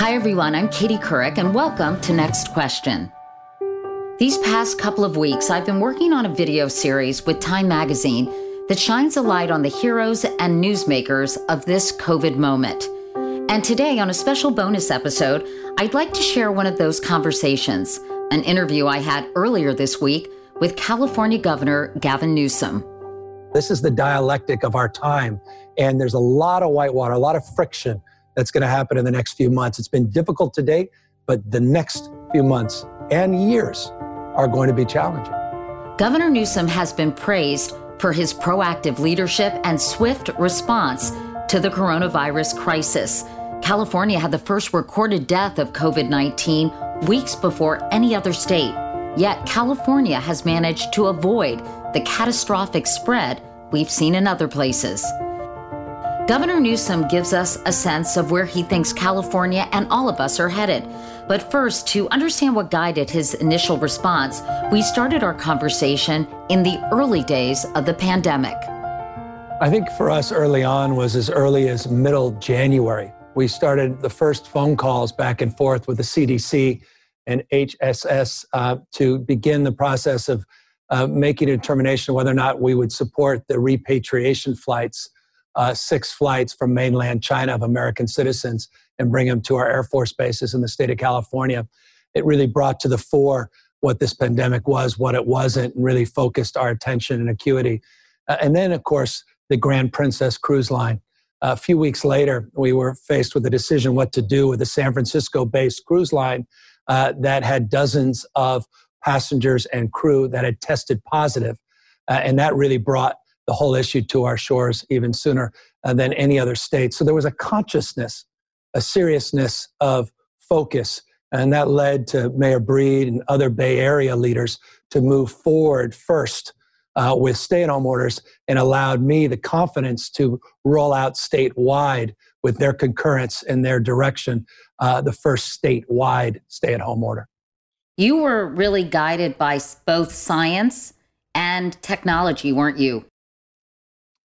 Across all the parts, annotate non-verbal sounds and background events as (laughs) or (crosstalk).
Hi, everyone. I'm Katie Couric, and welcome to Next Question. These past couple of weeks, I've been working on a video series with Time Magazine that shines a light on the heroes and newsmakers of this COVID moment. And today, on a special bonus episode, I'd like to share one of those conversations, an interview I had earlier this week with California Governor Gavin Newsom. This is the dialectic of our time, and there's a lot of whitewater, a lot of friction that's going to happen in the next few months. It's been difficult to date, but the next few months and years are going to be challenging. Governor Newsom has been praised for his proactive leadership and swift response to the coronavirus crisis. California had the first recorded death of COVID 19 weeks before any other state. Yet California has managed to avoid the catastrophic spread we've seen in other places. Governor Newsom gives us a sense of where he thinks California and all of us are headed. But first, to understand what guided his initial response, we started our conversation in the early days of the pandemic. I think for us early on was as early as middle January. We started the first phone calls back and forth with the CDC and HHS uh, to begin the process of uh, making a determination whether or not we would support the repatriation flights uh, six flights from mainland China of American citizens and bring them to our Air Force bases in the state of California. It really brought to the fore what this pandemic was, what it wasn't, and really focused our attention and acuity. Uh, and then, of course, the Grand Princess Cruise Line. a few weeks later, we were faced with a decision what to do with the San Francisco based cruise line uh, that had dozens of passengers and crew that had tested positive. Uh, and that really brought the whole issue to our shores even sooner uh, than any other state. So there was a consciousness, a seriousness of focus, and that led to Mayor Breed and other Bay Area leaders to move forward first uh, with stay at home orders and allowed me the confidence to roll out statewide with their concurrence and their direction uh, the first statewide stay at home order. You were really guided by both science and technology, weren't you?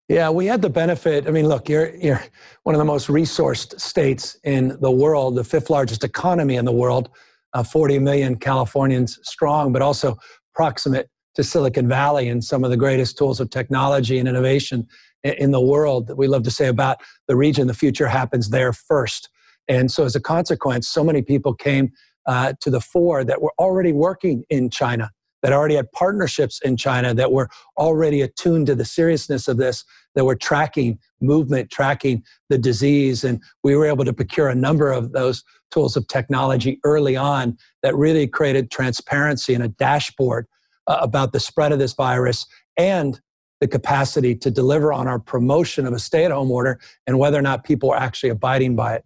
Yeah, we had the benefit. I mean, look, you're, you're one of the most resourced states in the world, the fifth largest economy in the world, uh, 40 million Californians strong, but also proximate to Silicon Valley and some of the greatest tools of technology and innovation in, in the world. that We love to say about the region, the future happens there first. And so, as a consequence, so many people came uh, to the fore that were already working in China that already had partnerships in China that were already attuned to the seriousness of this, that were tracking movement, tracking the disease. And we were able to procure a number of those tools of technology early on that really created transparency and a dashboard uh, about the spread of this virus and the capacity to deliver on our promotion of a stay at home order and whether or not people are actually abiding by it.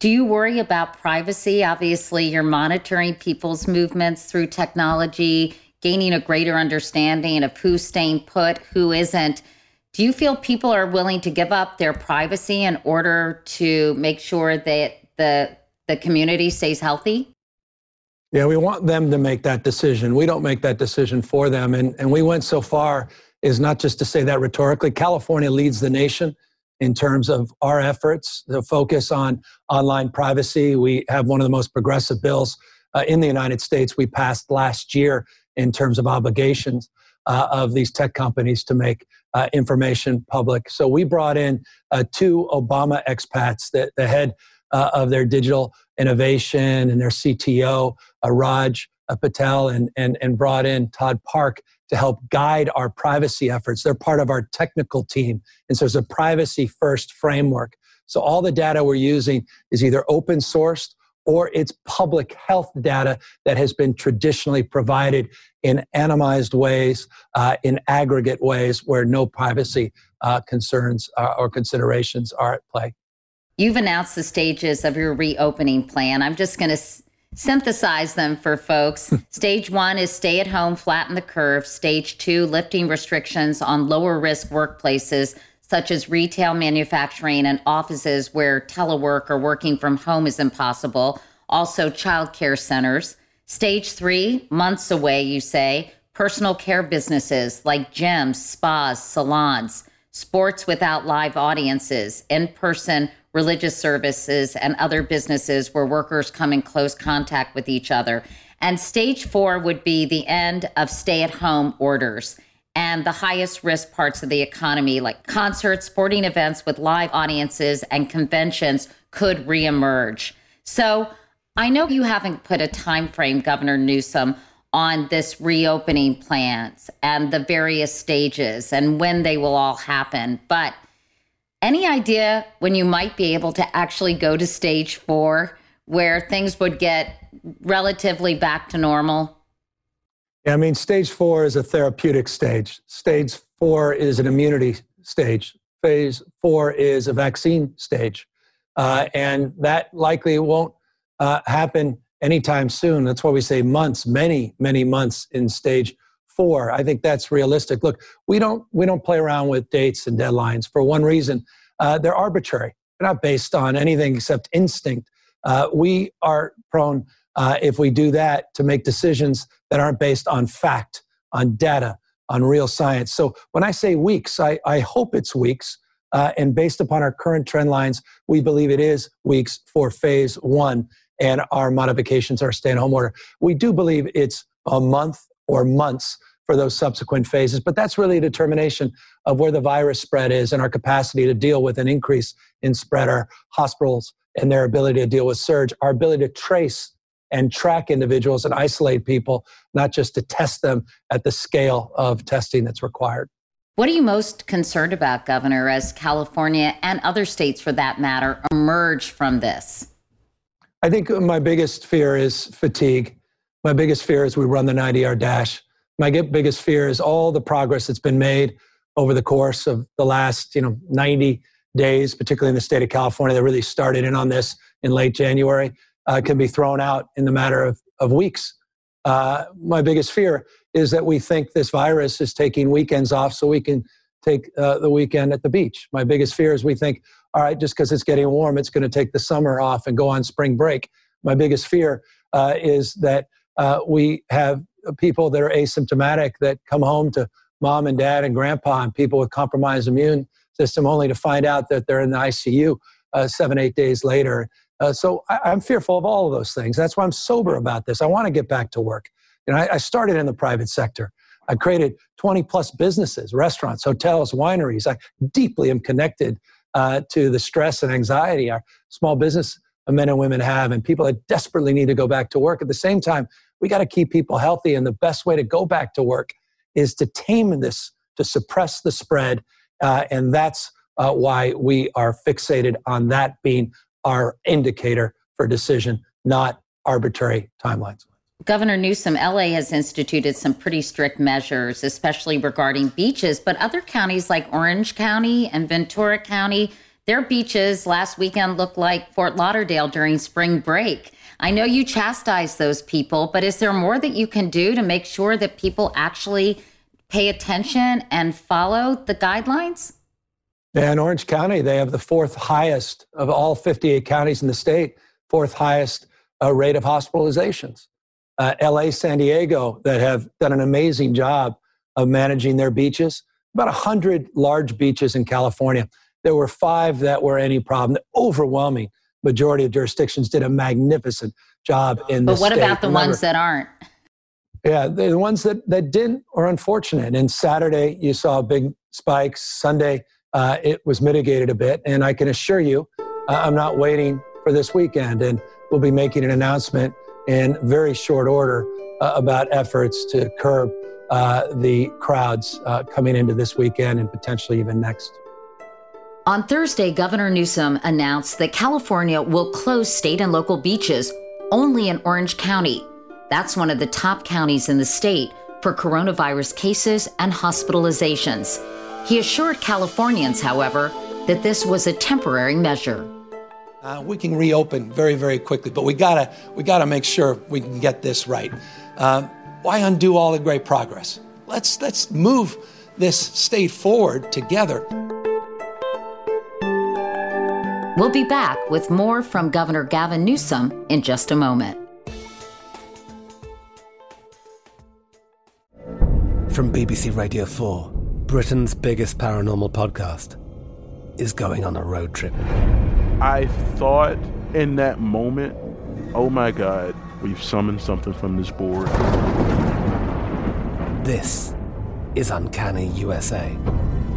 Do you worry about privacy? Obviously, you're monitoring people's movements through technology, gaining a greater understanding of who's staying put, who isn't. Do you feel people are willing to give up their privacy in order to make sure that the the community stays healthy? Yeah, we want them to make that decision. We don't make that decision for them. And, and we went so far is not just to say that rhetorically. California leads the nation in terms of our efforts, the focus on online privacy. We have one of the most progressive bills uh, in the United States we passed last year in terms of obligations uh, of these tech companies to make uh, information public. So we brought in uh, two Obama expats, the, the head uh, of their digital innovation and their CTO, uh, DJ Patil, and, and, and brought in Todd Park to help guide our privacy efforts. They're part of our technical team. And so it's a privacy first framework. So all the data we're using is either open sourced or it's public health data that has been traditionally provided in anonymized ways, uh, in aggregate ways where no privacy uh, concerns uh, or considerations are at play. You've announced the stages of your reopening plan. I'm just going to synthesize them for folks. (laughs) Stage one is stay at home, flatten the curve. Stage two, lifting restrictions on lower risk workplaces such as retail, manufacturing, and offices where telework or working from home is impossible. Also, childcare centers. Stage three, months away, you say, personal care businesses like gyms, spas, salons, sports without live audiences, in person religious services, and other businesses where workers come in close contact with each other. And stage four would be the end of stay at home orders and the highest risk parts of the economy, like concerts, sporting events with live audiences, and conventions, could reemerge. So I know you haven't put a time frame, Governor Newsom, on this reopening plans and the various stages and when they will all happen, but any idea when you might be able to actually go to stage four where things would get relatively back to normal? Yeah, I mean, stage four is a therapeutic stage. Stage four is an immunity stage. Phase four is a vaccine stage. Uh, and that likely won't uh, happen anytime soon. That's why we say months, many, many months in stage four. I think that's realistic. Look, we don't we don't play around with dates and deadlines for one reason. Uh, they're arbitrary. They're not based on anything except instinct. Uh, we are prone, uh, if we do that, to make decisions that aren't based on fact, on data, on real science. So when I say weeks, I, I hope it's weeks. Uh, and based upon our current trend lines, we believe it is weeks for phase one and our modifications, our stay at home order. We do believe it's a month or months for those subsequent phases. But that's really a determination of where the virus spread is and our capacity to deal with an increase in spread, our hospitals and their ability to deal with surge, our ability to trace and track individuals and isolate people, not just to test them at the scale of testing that's required. What are you most concerned about, Governor, as California and other states for that matter emerge from this? I think my biggest fear is fatigue. My biggest fear is we run the 90 yard dash my biggest fear is all the progress that's been made over the course of the last you know 90 days particularly in the state of california that really started in on this in late january uh, can be thrown out in the matter of, of weeks. Uh, my biggest fear is that we think this virus is taking weekends off so we can take uh, the weekend at the beach. My biggest fear is we think all right just because it's getting warm it's going to take the summer off and go on spring break. My biggest fear uh, is that uh, we have people that are asymptomatic that come home to mom and dad and grandpa and people with compromised immune system only to find out that they're in the ICU uh, seven, eight days later. Uh, so I, am fearful of all of those things. That's why I'm sober about this. I want to get back to work. You know, I, I started in the private sector. I created 20 plus businesses, restaurants, hotels, wineries. I deeply am connected uh, to the stress and anxiety our small business men and women have, and people that desperately need to go back to work. At the same time, we got to keep people healthy. And the best way to go back to work is to tame this, to suppress the spread. Uh, and that's uh, why we are fixated on that being our indicator for decision, not arbitrary timelines. Governor Newsom, LA has instituted some pretty strict measures, especially regarding beaches, but other counties like Orange County and Ventura County, their beaches last weekend looked like Fort Lauderdale during spring break. I know you chastise those people, but is there more that you can do to make sure that people actually pay attention and follow the guidelines? Yeah, in Orange County, they have the fourth highest of all 58 counties in the state, fourth highest uh, rate of hospitalizations. Uh, LA, San Diego, that have done an amazing job of managing their beaches. About 100 large beaches in California. There were five that were any problem. Overwhelming majority of jurisdictions did a magnificent job in this. But what state. about the Remember, ones that aren't? Yeah, the ones that, that didn't are unfortunate. And Saturday, you saw a big spikes. Sunday, uh, it was mitigated a bit. And I can assure you, uh, I'm not waiting for this weekend. And we'll be making an announcement in very short order uh, about efforts to curb uh, the crowds uh, coming into this weekend and potentially even next. On Thursday, Governor Newsom announced that California will close state and local beaches only in Orange County. That's one of the top counties in the state for coronavirus cases and hospitalizations. He assured Californians, however, that this was a temporary measure. Uh, we can reopen very, very quickly, but we gotta we gotta make sure we can get this right. Uh, why undo all the great progress? Let's let's move this state forward together. We'll be back with more from Governor Gavin Newsom in just a moment. From BBC Radio 4, Britain's biggest paranormal podcast is going on a road trip. I thought in that moment, oh my God, we've summoned something from this board. This is Uncanny USA.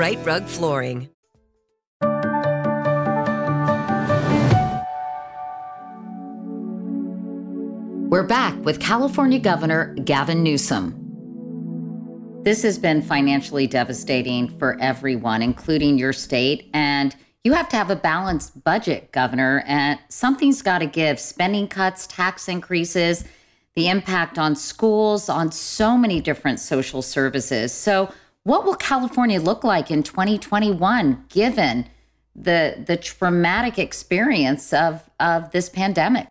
Right Rug Flooring. We're back with California Governor Gavin Newsom. This has been financially devastating for everyone, including your state. And you have to have a balanced budget, Governor, and something's got to give. Spending cuts, tax increases, the impact on schools, on so many different social services. So, what will California look like in 2021 given the the traumatic experience of of this pandemic?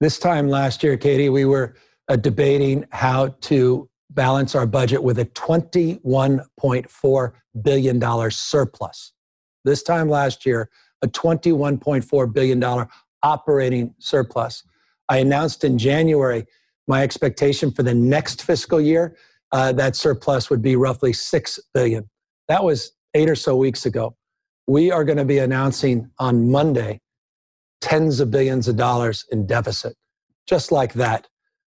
This time last year, Katie, we were uh, debating how to balance our budget with a $21.4 billion surplus. This time last year, a $21.4 billion operating surplus. I announced in January my expectation for the next fiscal year uh, that surplus would be roughly 6 billion. That was eight or so weeks ago. We are going to be announcing on Monday tens of billions of dollars in deficit, just like that.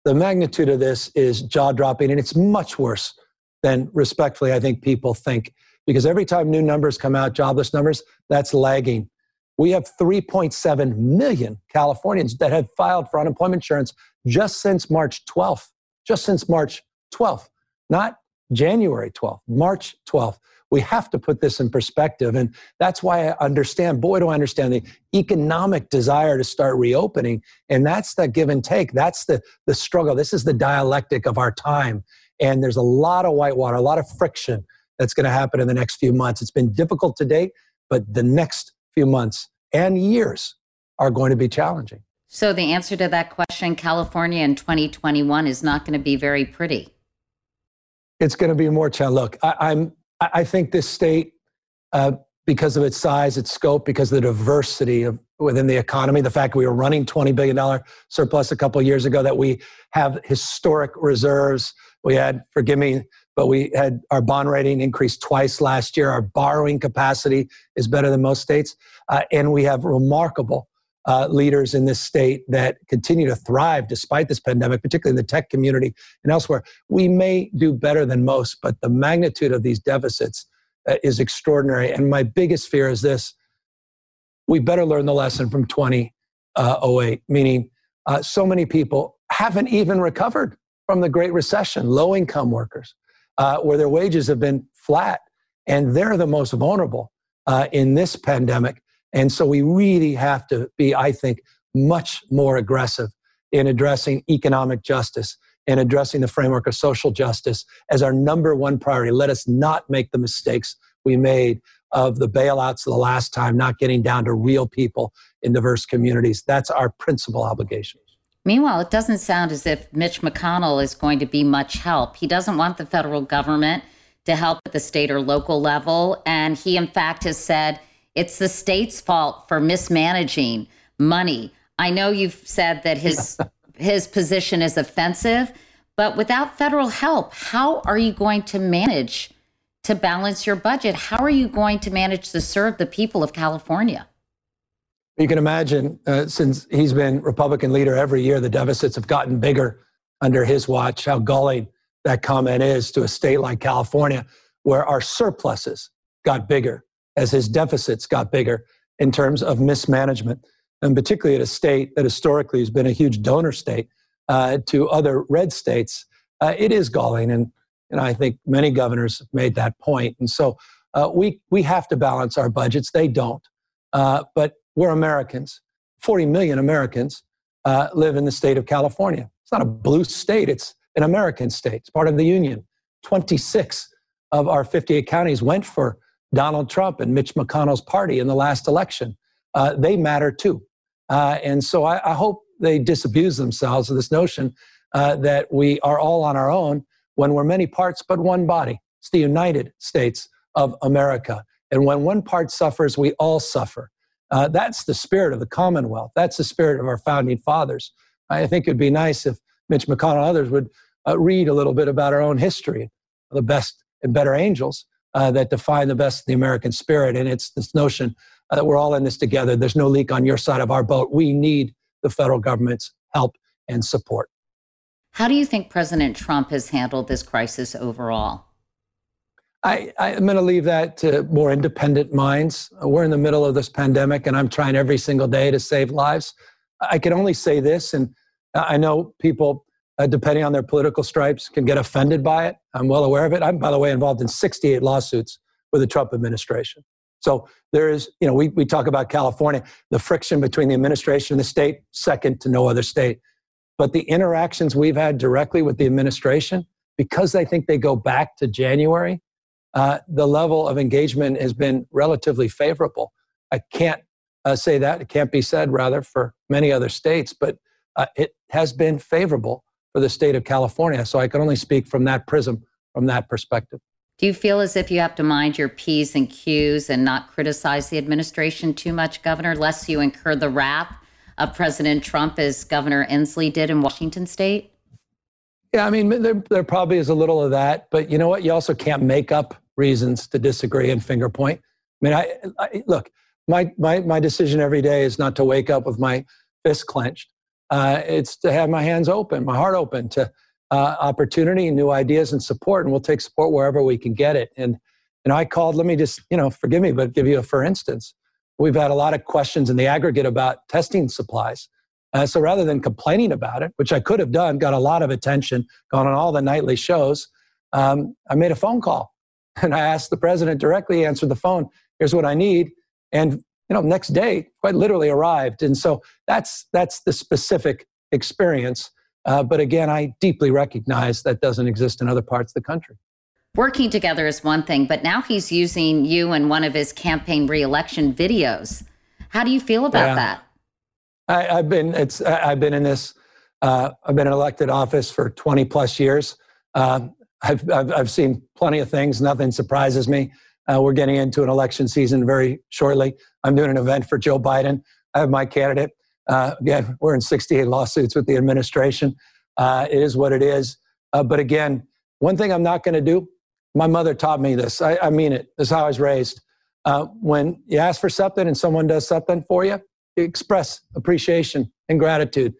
The magnitude of this is jaw dropping, and it's much worse than respectfully I think people think. Because every time new numbers come out, jobless numbers, that's lagging. We have 3.7 million Californians that have filed for unemployment insurance just since March 12th, just since March 12th, not January 12th, March 12th. We have to put this in perspective. And that's why I understand, boy, do I understand the economic desire to start reopening. And that's the give and take. That's the, the struggle. This is the dialectic of our time. And there's a lot of whitewater, a lot of friction that's going to happen in the next few months. It's been difficult to date, but the next few months and years are going to be challenging. So, the answer to that question California in 2021 is not going to be very pretty. It's going to be more challenging. Look, I, am I think this state, uh, because of its size, its scope, because of the diversity of within the economy, the fact that we were running $20 billion surplus a couple years ago, that we have historic reserves. We had, forgive me, but we had our bond rating increased twice last year. Our borrowing capacity is better than most states. Uh, and we have remarkable uh, leaders in this state that continue to thrive despite this pandemic, particularly in the tech community and elsewhere. We may do better than most, but the magnitude of these deficits uh, is extraordinary. And my biggest fear is this we better learn the lesson from 2008, uh, meaning uh, so many people haven't even recovered from the Great Recession, low income workers, uh, where their wages have been flat. And they're the most vulnerable uh, in this pandemic. And so we really have to be, I think, much more aggressive in addressing economic justice and addressing the framework of social justice as our number one priority. Let us not make the mistakes we made of the bailouts the last time, not getting down to real people in diverse communities. That's our principal obligation. Meanwhile, it doesn't sound as if Mitch McConnell is going to be much help. He doesn't want the federal government to help at the state or local level. And he, in fact, has said it's the state's fault for mismanaging money. I know you've said that his (laughs) his position is offensive, but without federal help, how are you going to manage to balance your budget? How are you going to manage to serve the people of California? You can imagine, uh, since he's been Republican leader every year, the deficits have gotten bigger under his watch. How galling that comment is to a state like California, where our surpluses got bigger as his deficits got bigger in terms of mismanagement, and particularly at a state that historically has been a huge donor state uh, to other red states. Uh, it is galling, and and I think many governors have made that point. And so uh, we we have to balance our budgets. They don't, uh, but we're Americans. Forty million Americans uh, live in the state of California. It's not a blue state. It's an American state. It's part of the union. Twenty six of our 58 counties went for Donald Trump and Mitch McConnell's party in the last election. Uh, they matter too. Uh, and so I, I, hope they disabuse themselves of this notion uh, that we are all on our own when we're many parts but one body. It's the United States of America. And when one part suffers, we all suffer. Uh, that's the spirit of the Commonwealth. That's the spirit of our founding fathers. I think it'd be nice if Mitch McConnell and others would uh, read a little bit about our own history, the best and better angels, uh, that define the best of the American spirit. And it's this notion uh, that we're all in this together. There's no leak on your side of our boat. We need the federal government's help and support. How do you think President Trump has handled this crisis overall? I, am going to leave that to more independent minds. We're in the middle of this pandemic, and I'm trying every single day to save lives. I can only say this, and I know people uh, depending on their political stripes, can get offended by it. I'm well aware of it. I'm, by the way, involved in 68 lawsuits with the Trump administration. So there is, you know, we, we talk about California, the friction between the administration and the state, second to no other state. But the interactions we've had directly with the administration, because I think they go back to January, uh, the level of engagement has been relatively favorable. I can't uh, say that, it can't be said rather for many other states, but uh, it has been favorable for the state of California. So I can only speak from that prism, from that perspective. Do you feel as if you have to mind your P's and Q's and not criticize the administration too much, Governor, lest you incur the wrath of President Trump as Governor Inslee did in Washington state? Yeah, I mean, there, there probably is a little of that, but you know what? You also can't make up reasons to disagree and finger point. I mean, I, I look, my, my, my decision every day is not to wake up with my fist clenched. Uh, it's to have my hands open, my heart open to uh, opportunity, new ideas, and support. And we'll take support wherever we can get it. And and I called. Let me just you know forgive me, but give you a for instance. We've had a lot of questions in the aggregate about testing supplies. Uh, so rather than complaining about it, which I could have done, got a lot of attention, gone on all the nightly shows, um, I made a phone call (laughs) and I asked the president directly, answered the phone. Here's what I need. And you know, next day, quite literally arrived. And so that's that's the specific experience. Uh, but again, I deeply recognize that doesn't exist in other parts of the country. Working together is one thing, but now he's using you in one of his campaign reelection videos. How do you feel about yeah. that? I, have been it's I've been in this. Uh, I've been in elected office for 20 plus years. Um, I've, I've, I've, seen plenty of things. Nothing surprises me. Uh, we're getting into an election season very shortly. I'm doing an event for Joe Biden. I have my candidate. Uh, again, we're in 68 lawsuits with the administration. Uh, it is what it is. Uh, but again, one thing I'm not going to do, my mother taught me this. I, I, mean it. This is how I was raised. Uh, when you ask for something and someone does something for you, you express appreciation and gratitude.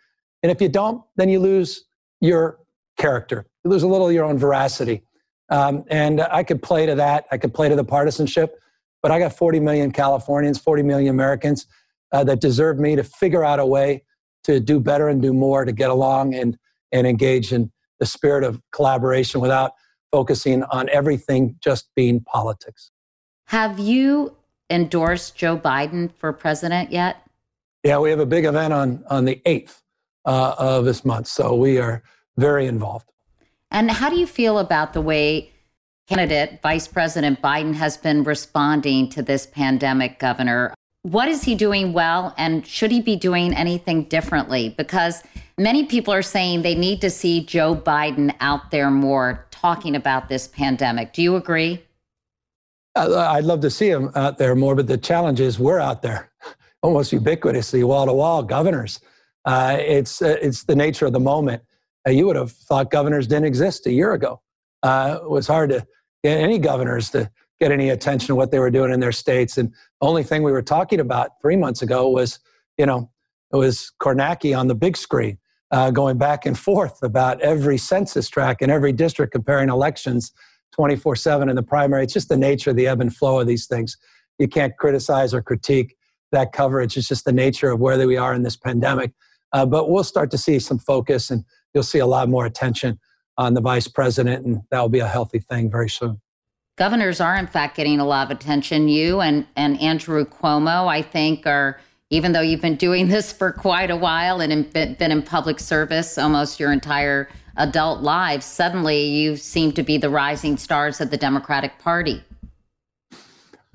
And if you don't, then you lose your character. You lose a little of your own veracity. Um, and I could play to that. I could play to the partisanship. But I got 40 million Californians, 40 million Americans uh, that deserve me to figure out a way to do better and do more to get along and, and engage in the spirit of collaboration without focusing on everything just being politics. Have you endorsed Joe Biden for president yet? Yeah, we have a big event on, on the 8th uh, of this month. So we are very involved. And how do you feel about the way candidate Vice President Biden has been responding to this pandemic, Governor? What is he doing well, and should he be doing anything differently? Because many people are saying they need to see Joe Biden out there more talking about this pandemic. Do you agree? I'd love to see him out there more, but the challenge is we're out there (laughs) almost ubiquitously, wall to wall, governors. Uh, it's, uh, it's the nature of the moment. Uh, you would have thought governors didn't exist a year ago. Uh, it was hard to any governors to get any attention to what they were doing in their states. And only thing we were talking about three months ago was, you know, it was Kornacki on the big screen uh, going back and forth about every census tract in every district comparing elections 24 7 in the primary. It's just the nature of the ebb and flow of these things. You can't criticize or critique that coverage. It's just the nature of where we are in this pandemic. Uh, but we'll start to see some focus and you'll see a lot more attention on the vice president, and that will be a healthy thing very soon. Governors are, in fact, getting a lot of attention. You and, and Andrew Cuomo, I think, are, even though you've been doing this for quite a while and been in public service almost your entire adult lives, suddenly you seem to be the rising stars of the Democratic Party.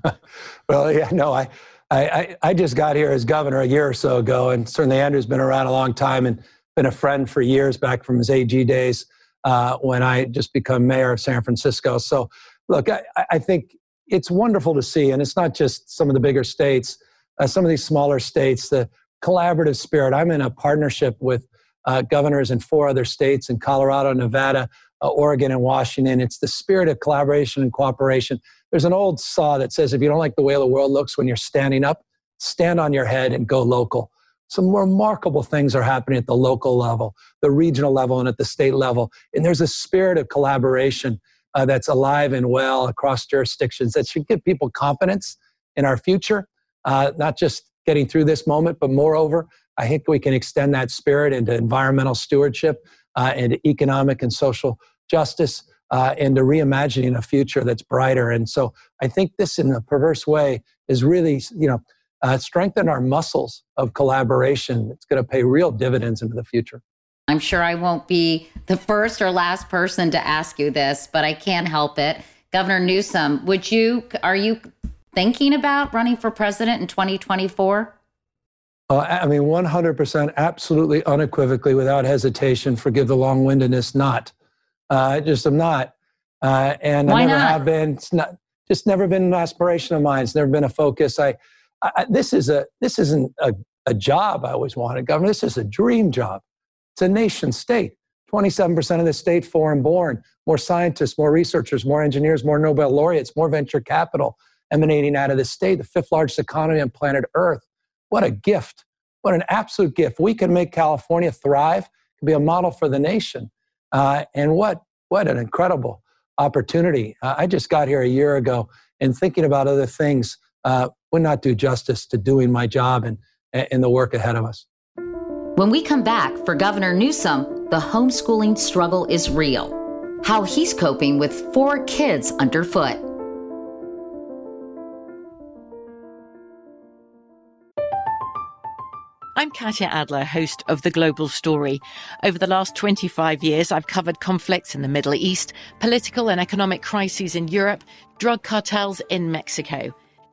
(laughs) well, yeah, no, I, I, I just got here as governor a year or so ago, and certainly Andrew's been around a long time and been a friend for years back from his AG days uh, when I just become mayor of San Francisco. So, look, I, I, think it's wonderful to see, and it's not just some of the bigger states, uh, some of these smaller states, the collaborative spirit. I'm in a partnership with uh, governors in four other states in Colorado, Nevada, uh, Oregon, and Washington. It's the spirit of collaboration and cooperation. There's an old saw that says if you don't like the way the world looks when you're standing up, stand on your head and go local. Some remarkable things are happening at the local level, the regional level, and at the state level. And there's a spirit of collaboration uh, that's alive and well across jurisdictions that should give people confidence in our future, uh, not just getting through this moment, but moreover, I think we can extend that spirit into environmental stewardship, uh, into economic and social justice, uh, and to reimagining a future that's brighter. And so I think this, in a perverse way, is really, you know, uh, strengthen our muscles of collaboration. It's going to pay real dividends into the future. I'm sure I won't be the first or last person to ask you this, but I can't help it. Governor Newsom, would you are you thinking about running for president in 2024? Uh, I mean, 100%, absolutely unequivocally, without hesitation, forgive the long windedness, not. Uh, I just am not. Uh, and Why I never not? have been. It's not, just never been an aspiration of mine. It's never been a focus. I, I, this is a this isn't a, a job I always wanted, governor. This is a dream job. It's a nation state. 27% of the state foreign born, more scientists, more researchers, more engineers, more Nobel laureates, more venture capital emanating out of the state, the fifth largest economy on planet Earth. What a gift. What an absolute gift. We can make California thrive, can be a model for the nation. Uh, and what, what an incredible opportunity. Uh, I just got here a year ago and thinking about other things uh, would not do justice to doing my job and, and the work ahead of us. When we come back for Governor Newsom, the homeschooling struggle is real. How he's coping with four kids underfoot. I'm Katya Adler, host of The Global Story. Over the last 25 years, I've covered conflicts in the Middle East, political and economic crises in Europe, drug cartels in Mexico.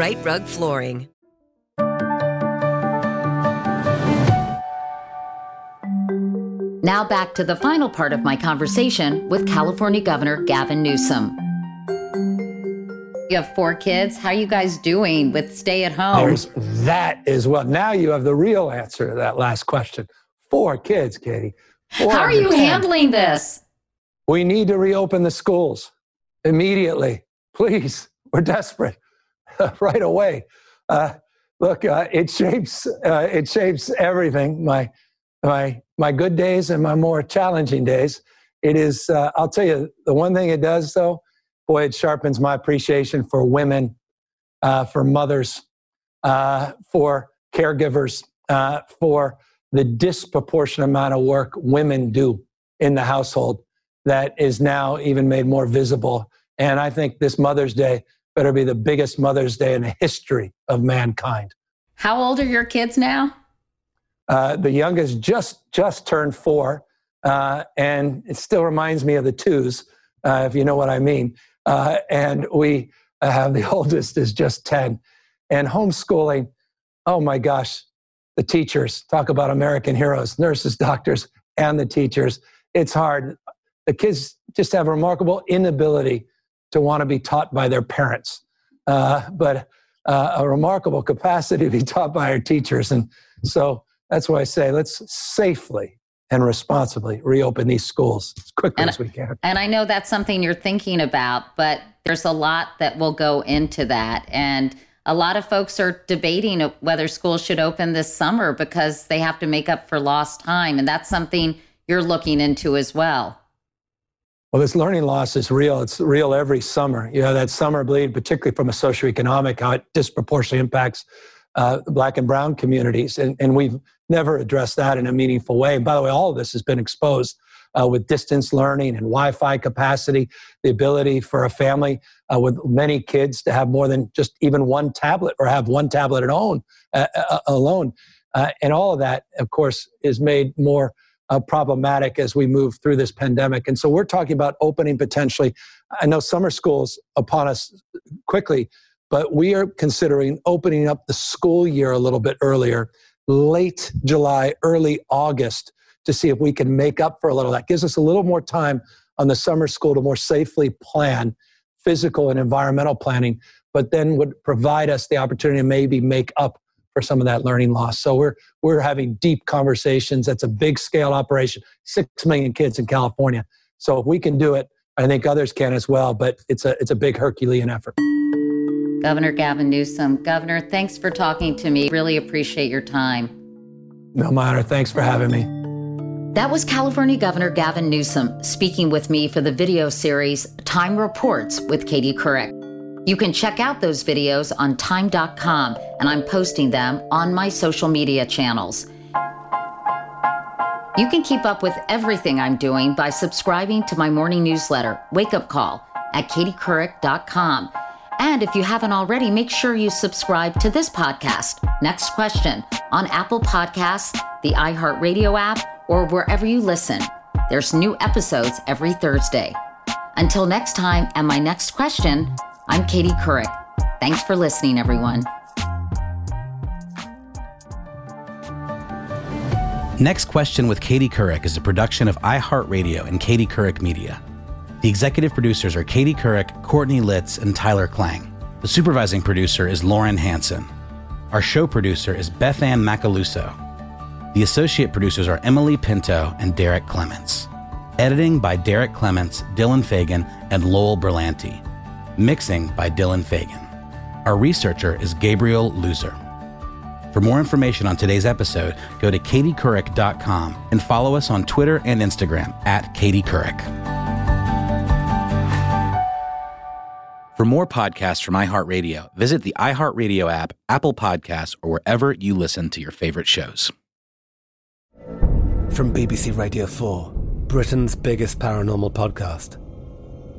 Right Rug Flooring. Now back to the final part of my conversation with California Governor Gavin Newsom. You have four kids. How are you guys doing with stay at home? There's that as well. Now you have the real answer to that last question. Four kids, Katie. Four How are you 10. handling this? We need to reopen the schools immediately. Please, we're desperate (laughs) right away. Uh, look, uh, it shapes uh, it shapes everything. My my my good days and my more challenging days. It is. Uh, I'll tell you the one thing it does though. Boy, it sharpens my appreciation for women, uh, for mothers, uh, for caregivers, for the disproportionate amount of work women do in the household that is now even made more visible. And I think this Mother's Day better be the biggest Mother's Day in the history of mankind. How old are your kids now? Uh, the youngest just just turned four, uh, and it still reminds me of the twos, uh, if you know what I mean. Uh, and we have the (laughs) oldest is just ten, and homeschooling. Oh my gosh, the teachers talk about American heroes, nurses, doctors, and the teachers. It's hard. The kids just have a remarkable inability to want to be taught by their parents, uh, but uh, a remarkable capacity to be taught by our teachers. And so that's why I say let's safely and responsibly reopen these schools as quickly and, as we can. And I know that's something you're thinking about, but there's a lot that will go into that. And a lot of folks are debating whether schools should open this summer because they have to make up for lost time. And that's something you're looking into as well. Well, this learning loss is real. It's real every summer. You know, that summer bleed, particularly from a socioeconomic, how it disproportionately impacts uh, black and brown communities. And, and we've never addressed that in a meaningful way. And by the way, all of this has been exposed uh, with distance learning and Wi Fi capacity, the ability for a family uh, with many kids to have more than just even one tablet or have one tablet uh, uh, alone. Uh, and all of that, of course, is made more uh, problematic as we move through this pandemic. And so we're talking about opening potentially. I know summer schools upon us quickly, but we are considering opening up the school year a little bit earlier, late July, early August, to see if we can make up for a little. That gives us a little more time on the summer school to more safely plan physical and environmental planning, but then would provide us the opportunity to maybe make up for some of that learning loss. So we're we're having deep conversations. That's a big scale operation. Six million kids in California. So if we can do it, I think others can as well. But it's a it's a big Herculean effort. Governor Gavin Newsom, Governor, thanks for talking to me. Really appreciate your time. No matter. Thanks for having me. That was California Governor Gavin Newsom speaking with me for the video series Time Reports with Katie Couric. You can check out those videos on time.com, and I'm posting them on my social media channels. You can keep up with everything I'm doing by subscribing to my morning newsletter, Wake Up Call, at katiecouric.com. And if you haven't already, make sure you subscribe to this podcast, Next Question, on Apple Podcasts, the iHeartRadio app, or wherever you listen. There's new episodes every Thursday. Until next time and my next question, I'm Katie Couric. Thanks for listening, everyone. Next Question with Katie Couric is a production of iHeartRadio and Katie Couric Media. The executive producers are Katie Couric, Courtney Litz, and Tyler Klang. The supervising producer is Lauren Hanson. Our show producer is Beth Ann Macaluso. The associate producers are Emily Pinto and Derek Clements. Editing by Derek Clements, Dylan Fagan, and Lowell Berlanti. Mixing by Dylan Fagan. Our researcher is Gabriel Loser. For more information on today's episode, go to katiecouric.com and follow us on Twitter and Instagram at Katie. For more podcasts from iHeartRadio, visit the iHeartRadio app, Apple Podcasts, or wherever you listen to your favorite shows. From BBC Radio 4, Britain's biggest paranormal podcast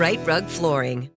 Rite Rug Flooring.